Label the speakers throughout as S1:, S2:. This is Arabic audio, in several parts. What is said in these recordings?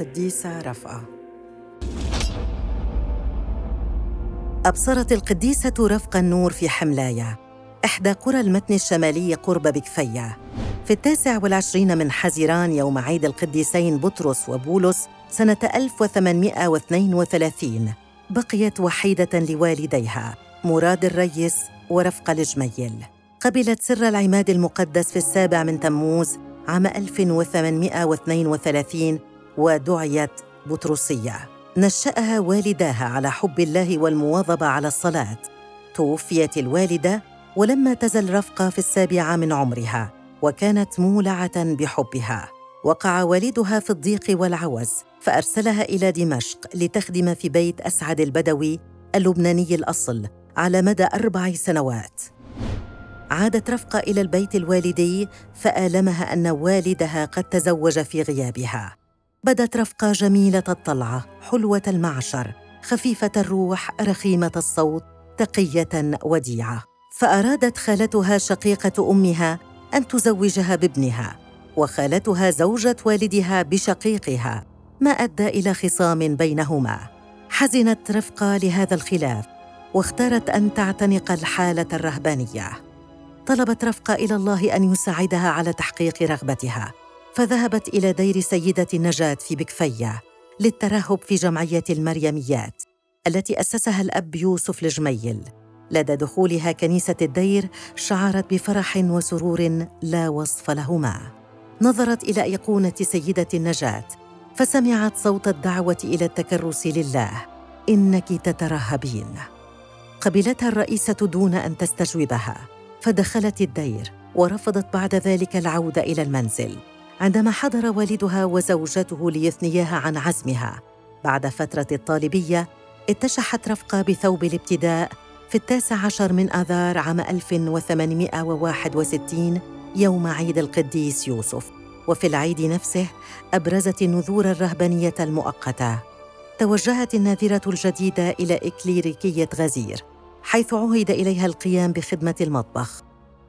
S1: القديسة رفقة أبصرت القديسة رفقة النور في حملاية. إحدى قرى المتن الشمالي قرب بكفية. في التاسع والعشرين من حزيران يوم عيد القديسين بطرس وبولس سنة 1832 بقيت وحيدة لوالديها مراد الريس ورفقة الجميل قبلت سر العماد المقدس في السابع من تموز عام 1832 ودعيت بطرسية. نشأها والداها على حب الله والمواظبة على الصلاة. توفيت الوالدة ولما تزل رفقة في السابعة من عمرها وكانت مولعة بحبها. وقع والدها في الضيق والعوز فأرسلها إلى دمشق لتخدم في بيت أسعد البدوي اللبناني الأصل على مدى أربع سنوات. عادت رفقة إلى البيت الوالدي فآلمها أن والدها قد تزوج في غيابها. بدت رفقة جميلة الطلعة حلوة المعشر خفيفة الروح رخيمة الصوت تقية وديعة. فأرادت خالتها شقيقة أمها أن تزوجها بابنها وخالتها زوجة والدها بشقيقها. ما أدى إلى خصام بينهما. حزنت رفقة لهذا الخلاف واختارت أن تعتنق الحالة الرهبانية. طلبت رفقة إلى الله أن يساعدها على تحقيق رغبتها. فذهبت إلى دير سيدة النجاة في بكفية للترهب في جمعية المريميات التي أسسها الأب يوسف الجميل لدى دخولها كنيسة الدير شعرت بفرح وسرور لا وصف لهما. نظرت إلى أيقونة سيدة النجاة فسمعت صوت الدعوة إلى التكرس لله. إنك تترهبين. قبلتها الرئيسة دون أن تستجوبها فدخلت الدير ورفضت بعد ذلك العودة إلى المنزل. عندما حضر والدها وزوجته ليثنياها عن عزمها. بعد فترة الطالبية اتشحت رفقة بثوب الابتداء في التاسع عشر من آذار عام 1861 يوم عيد القديس يوسف. وفي العيد نفسه أبرزت النذور الرهبانية المؤقتة. توجهت الناذرة الجديدة إلى إكليريكية غزير حيث عهد إليها القيام بخدمة المطبخ.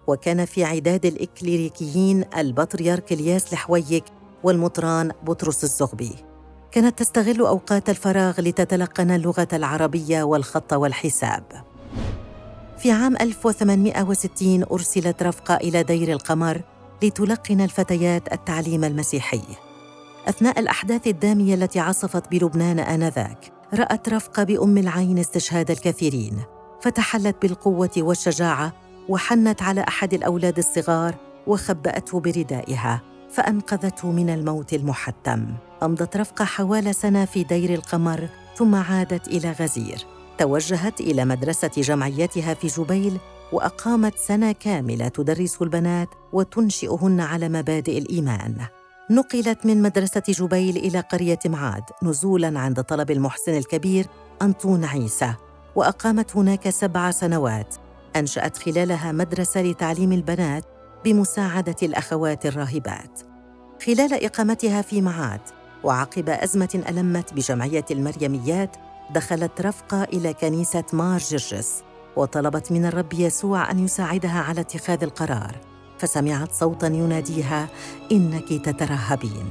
S1: وكان في عداد الإكليريكيين البطريرك الياس الحويك والمطران بطرس الزغبي. كانت تستغل أوقات الفراغ لتتلقن اللغة العربية والخط والحساب. في عام 1860 أرسلت رفقة إلى دير القمر لتلقن الفتيات التعليم المسيحي. أثناء الأحداث الدامية التي عصفت بلبنان آنذاك رأت رفقة بأم العين استشهاد الكثيرين فتحلت بالقوة والشجاعة وحنت على أحد الأولاد الصغار وخبأته بردائها فأنقذته من الموت المحتم. أمضت رفقة حوالي سنة في دير القمر ثم عادت إلى غزير. توجهت إلى مدرسة جمعيتها في جبيل وأقامت سنة كاملة تدرس البنات وتنشئهن على مبادئ الإيمان. نقلت من مدرسة جبيل إلى قرية معاد نزولاً عند طلب المحسن الكبير أنطون عيسى. وأقامت هناك سبع سنوات أنشأت خلالها مدرسة لتعليم البنات بمساعدة الأخوات الراهبات. خلال إقامتها في معاد وعقب أزمة ألمت بجمعية المريميات دخلت رفقة إلى كنيسة مار جرجس وطلبت من الرب يسوع أن يساعدها على اتخاذ القرار. فسمعت صوتا يناديها إنك تترهبين.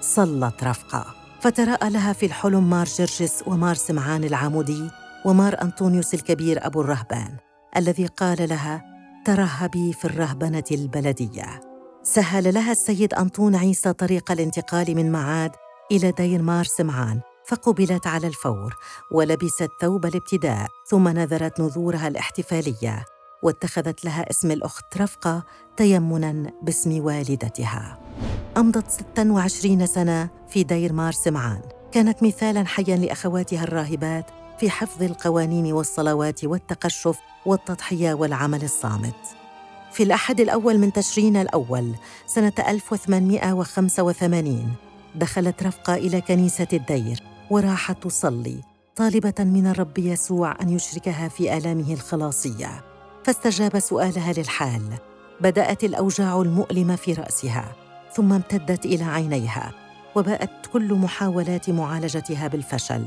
S1: صلت رفقة. فتراءى لها في الحلم مار جرجس ومار سمعان العامودي ومار أنطونيوس الكبير أبو الرهبان. الذي قال لها ترهبي في الرهبنة البلدية. سهل لها السيد أنطون عيسى طريق الانتقال من معاد إلى دير مار سمعان فقبلت على الفور ولبست ثوب الابتداء ثم نذرت نذورها الاحتفالية واتخذت لها اسم الأخت رفقة تيمنا باسم والدتها. أمضت 26 سنة في دير مار سمعان. كانت مثالا حيا لأخواتها الراهبات في حفظ القوانين والصلوات والتقشف والتضحية والعمل الصامت. في الأحد الأول من تشرين الأول سنة 1885 دخلت رفقة إلى كنيسة الدير وراحت تصلي طالبة من الرب يسوع أن يشركها في آلامه الخلاصية. فاستجاب سؤالها للحال. بدأت الأوجاع المؤلمة في رأسها ثم امتدت إلى عينيها وباءت كل محاولات معالجتها بالفشل.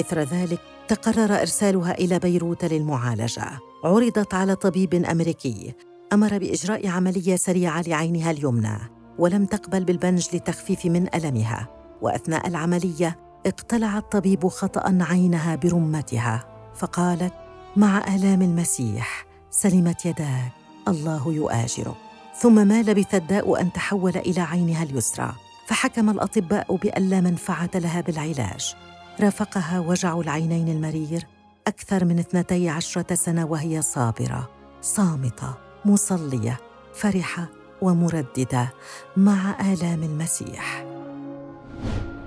S1: إثر ذلك تقرر إرسالها إلى بيروت للمعالجة. عرضت على طبيب أمريكي. أمر بإجراء عملية سريعة لعينها اليمنى ولم تقبل بالبنج للتخفيف من ألمها. وأثناء العملية اقتلع الطبيب خطأ عينها برمتها. فقالت مع آلام المسيح سلمت يداك. الله يؤاجرك ثم ما لبث الداء أن تحول إلى عينها اليسرى. فحكم الأطباء بأن لا منفعة لها بالعلاج. رافقها وجع العينين المرير أكثر من اثنتي عشرة سنة وهي صابرة صامتة مصلية فرحة ومرددة مع آلام المسيح.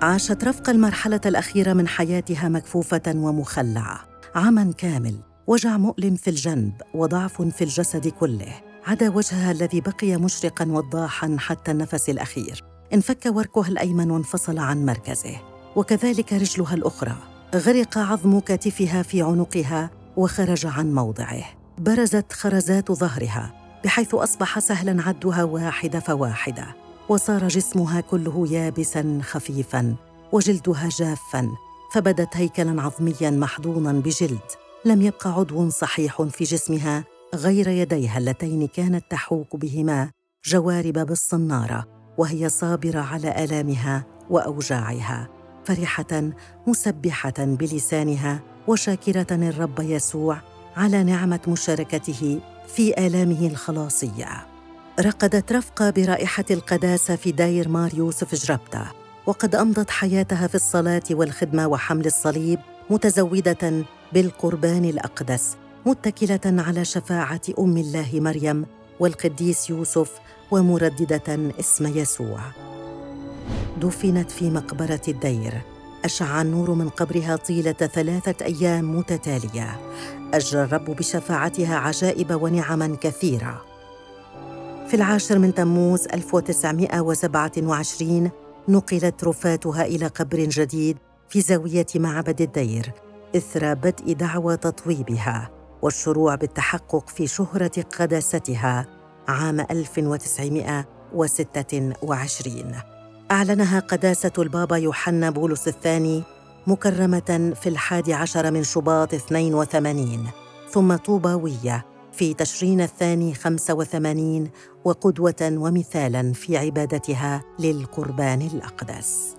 S1: عاشت رفقه المرحلة الأخيرة من حياتها مكفوفة ومخلعة عما كامل وجع مؤلم في الجنب وضعف في الجسد كله عدا وجهها الذي بقي مشرقا وضاحا حتى النفس الأخير. انفك وركها الأيمن وانفصل عن مركزه. وكذلك رجلها الأخرى. غرق عظم كتفها في عنقها وخرج عن موضعه. برزت خرزات ظهرها بحيث أصبح سهلا عدها واحدة فواحدة. وصار جسمها كله يابسا خفيفا وجلدها جافا. فبدت هيكلا عظميا محضونا بجلد. لم يبق عضو صحيح في جسمها غير يديها اللتين كانت تحوك بهما جوارب بالصنارة وهي صابرة على آلامها وأوجاعها. فرحة مسبحة بلسانها وشاكرة الرب يسوع على نعمة مشاركته في آلامه الخلاصية. رقدت رفقة برائحة القداسة في داير مار يوسف جربتة وقد أمضت حياتها في الصلاة والخدمة وحمل الصليب متزودة بالقربان الأقدس متكلة على شفاعة أم الله مريم والقديس يوسف ومرددة اسم يسوع. دفنت في مقبرة الدير. أشع النور من قبرها طيلة ثلاثة أيام متتالية. أجرى الرب بشفاعتها عجائب ونعما كثيرة. في العاشر من تموز 1927 نقلت رفاتها إلى قبر جديد في زاوية معبد الدير. إثر بدء دعوى تطويبها والشروع بالتحقق في شهرة قداستها عام 1926 أعلنها قداسة البابا يوحنا بولس الثاني مكرمة في الحادي عشر من شباط 82 ثم طوباوية في تشرين الثاني 85 وقدوة ومثالا في عبادتها للقربان الأقدس.